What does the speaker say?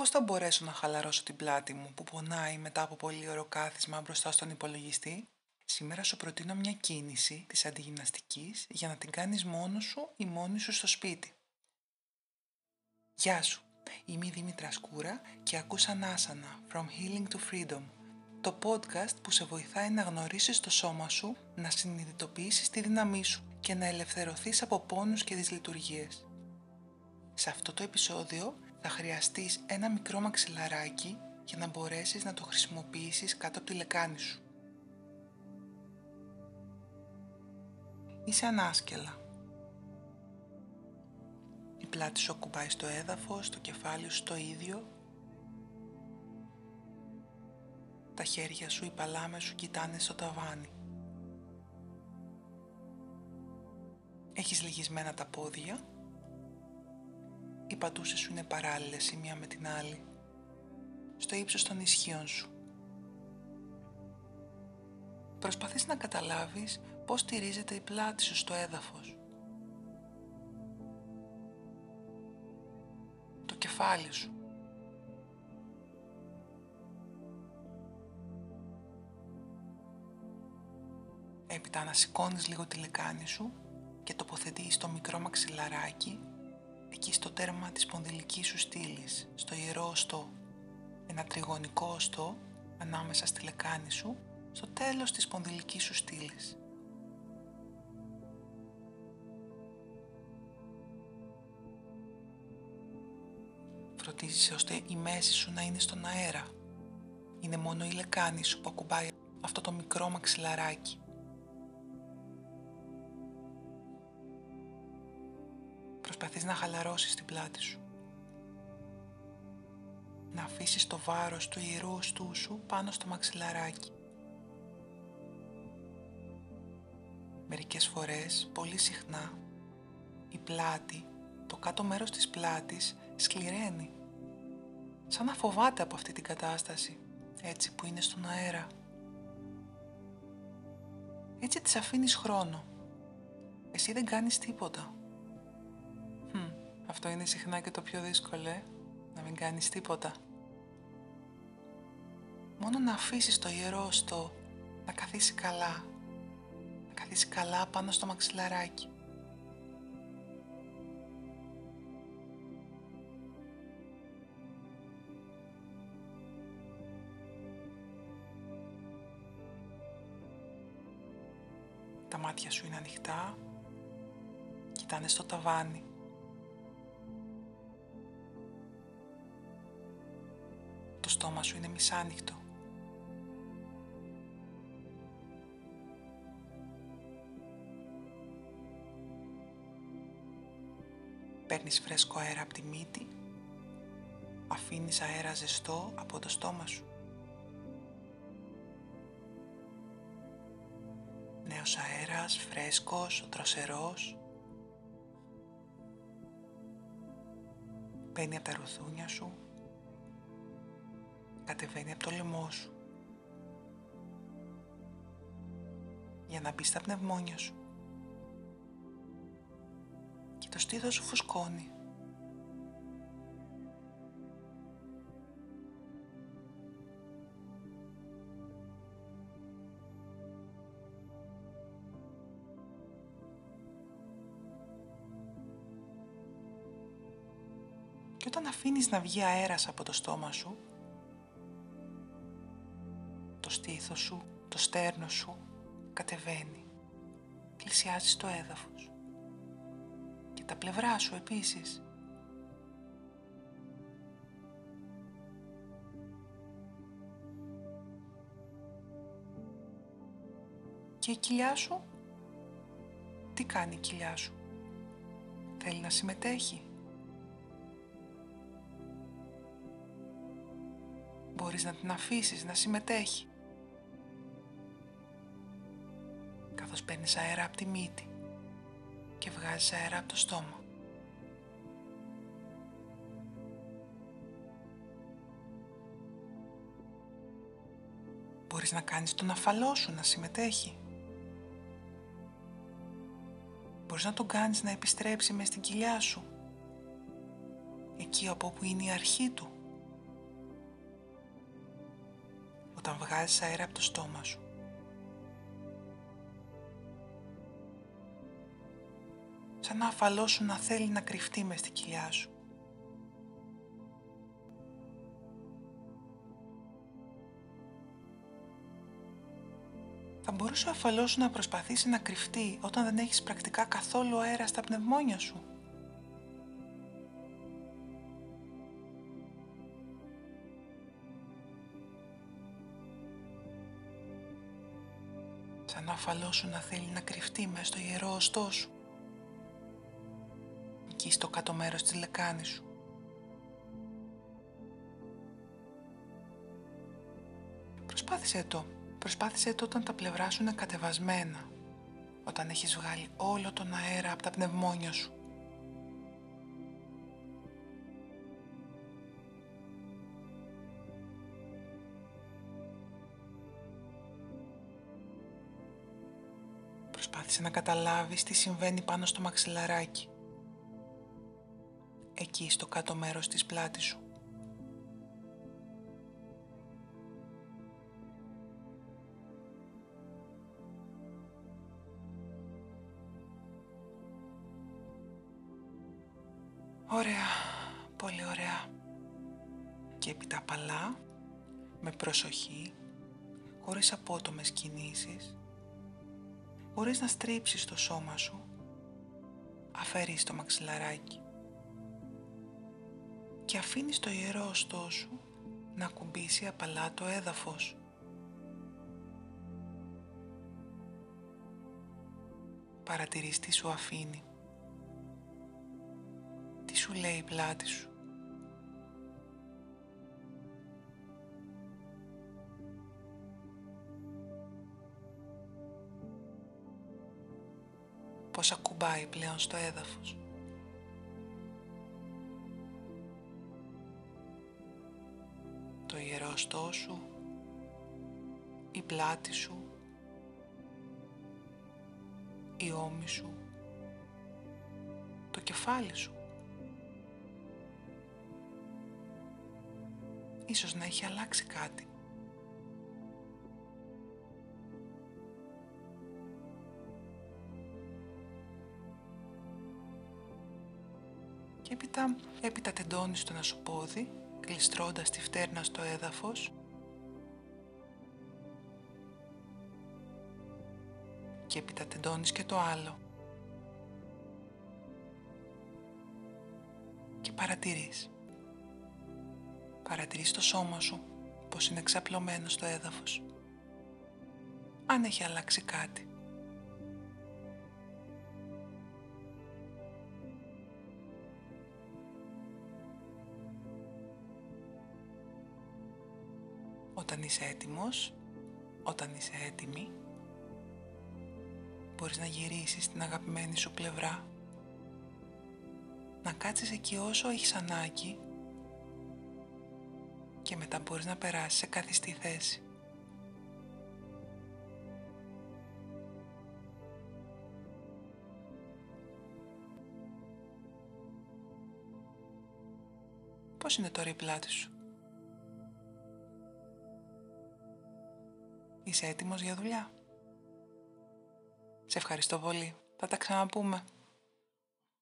Πώς θα μπορέσω να χαλαρώσω την πλάτη μου που πονάει μετά από πολύ ωραίο κάθισμα μπροστά στον υπολογιστή; Σήμερα σου προτείνω μια κίνηση της αντιγυμναστικής για να την κάνεις μόνος σου ή μόνη σου στο σπίτι. Γεια σου, είμαι η Δήμητρα Σκούρα και ακούς Ανάσανα From Healing to Freedom, το podcast που σε βοηθάει να γνωρίσεις το σώμα σου, να συνειδητοποιήσεις τη δύναμή σου και να ελευθερωθείς από πόνους και δυσλειτουργίες. Σε αυτό το επεισόδιο θα χρειαστείς ένα μικρό μαξιλαράκι για να μπορέσεις να το χρησιμοποιήσεις κάτω από τη λεκάνη σου. Είσαι ανάσκελα. Η πλάτη σου ακουμπάει στο έδαφος, το κεφάλι σου το ίδιο. Τα χέρια σου, οι παλάμες σου κοιτάνε στο ταβάνι. Έχεις λυγισμένα τα πόδια οι πατούσες σου είναι παράλληλες η μία με την άλλη, στο ύψος των ισχύων σου. Προσπαθείς να καταλάβεις πώς τηρίζεται η πλάτη σου στο έδαφος. Το κεφάλι σου. Έπειτα να σηκώνεις λίγο τη λεκάνη σου και τοποθετείς το μικρό μαξιλαράκι εκεί στο τέρμα της πονδυλικής σου στήλης, στο ιερό οστό. Ένα τριγωνικό οστό ανάμεσα στη λεκάνη σου, στο τέλος της πονδυλικής σου στήλης. Φροντίζεις ώστε η μέση σου να είναι στον αέρα. Είναι μόνο η λεκάνη σου που ακουμπάει αυτό το μικρό μαξιλαράκι. Προσπαθείς να χαλαρώσεις την πλάτη σου. Να αφήσεις το βάρος του ιερού οστού σου πάνω στο μαξιλαράκι. Μερικές φορές, πολύ συχνά, η πλάτη, το κάτω μέρος της πλάτης σκληραίνει. Σαν να φοβάται από αυτή την κατάσταση, έτσι που είναι στον αέρα. Έτσι της αφήνεις χρόνο. Εσύ δεν κάνεις τίποτα. Αυτό είναι συχνά και το πιο δύσκολο, ε; να μην κάνεις τίποτα. Μόνο να αφήσεις το ιερό στο να καθίσει καλά, να καθίσει καλά πάνω στο μαξιλαράκι. Τα μάτια σου είναι ανοιχτά, κοιτάνε στο ταβάνι. Στόμα σου είναι μισάνοιχτο. Παίρνεις φρέσκο αέρα από τη μύτη, αφήνεις αέρα ζεστό από το στόμα σου. Νέος αέρας, φρέσκος, δροσερός. Μπαίνει από τα ρουθούνια σου κατεβαίνει από το λαιμό σου για να μπει στα πνευμόνια σου και το στήθος σου φουσκώνει. Και όταν αφήνεις να βγει αέρας από το στόμα σου, το στήθος σου, το στέρνο σου κατεβαίνει. Πλησιάζεις στο έδαφος. Και τα πλευρά σου επίσης. Και η κοιλιά σου, τι κάνει η κοιλιά σου; Θέλει να συμμετέχει; Μπορείς να την αφήσεις να συμμετέχει. Παίρνεις αέρα από τη μύτη και βγάζεις αέρα από το στόμα. Μπορείς να κάνεις τον αφαλό σου να συμμετέχει. Μπορείς να τον κάνεις να επιστρέψει μες στην κοιλιά σου. Εκεί από όπου είναι η αρχή του. Όταν βγάζεις αέρα από το στόμα σου. Σαν να αφαλώσου να θέλει να κρυφτεί μες στην κοιλιά σου. Θα μπορούσε ο αφαλός σου να προσπαθήσει να κρυφτεί όταν δεν έχεις πρακτικά καθόλου αέρα στα πνευμόνια σου. Σαν να αφαλός σου να θέλει να κρυφτεί μέσα στο ιερό οστό σου. Εκεί στο κάτω μέρος της λεκάνης σου. Προσπάθησε το. Προσπάθησε το όταν τα πλευρά σου είναι κατεβασμένα, όταν έχεις βγάλει όλο τον αέρα από τα πνευμόνια σου. Προσπάθησε να καταλάβεις τι συμβαίνει πάνω στο μαξιλαράκι. Εκεί στο κάτω μέρος της πλάτης σου. Ωραία, πολύ ωραία. Και έπειτα παλά, με προσοχή, χωρίς απότομες κινήσεις, χωρίς να στρίψεις το σώμα σου, αφαιρείς το μαξιλαράκι και αφήνεις το ιερό οστό σου να κουμπίσει απαλά το έδαφος. Παρατηρείς τι σου αφήνει σου λέει η πλάτη σου. Πώς ακουμπάει πλέον στο έδαφος. Το ιερόστό σου, η πλάτη σου, η ώμη σου, το κεφάλι σου. Ίσως να έχει αλλάξει κάτι. Και έπειτα, έπειτα τεντώνεις το ένα σου πόδι, κλειστρώντας τη φτέρνα στο έδαφος και έπειτα τεντώνεις και το άλλο. Και παρατηρείς. Παρατηρείς το σώμα σου πως είναι ξαπλωμένο στο έδαφος. Αν έχει αλλάξει κάτι. Είσαι έτοιμος, όταν είσαι έτοιμη, μπορείς να γυρίσεις στην αγαπημένη σου πλευρά, να κάτσεις εκεί όσο έχεις ανάγκη και μετά μπορείς να περάσεις σε καθιστή θέση. Πώς είναι τώρα η πλάτη σου; Είσαι έτοιμος για δουλειά; Σε ευχαριστώ πολύ. Θα τα ξαναπούμε.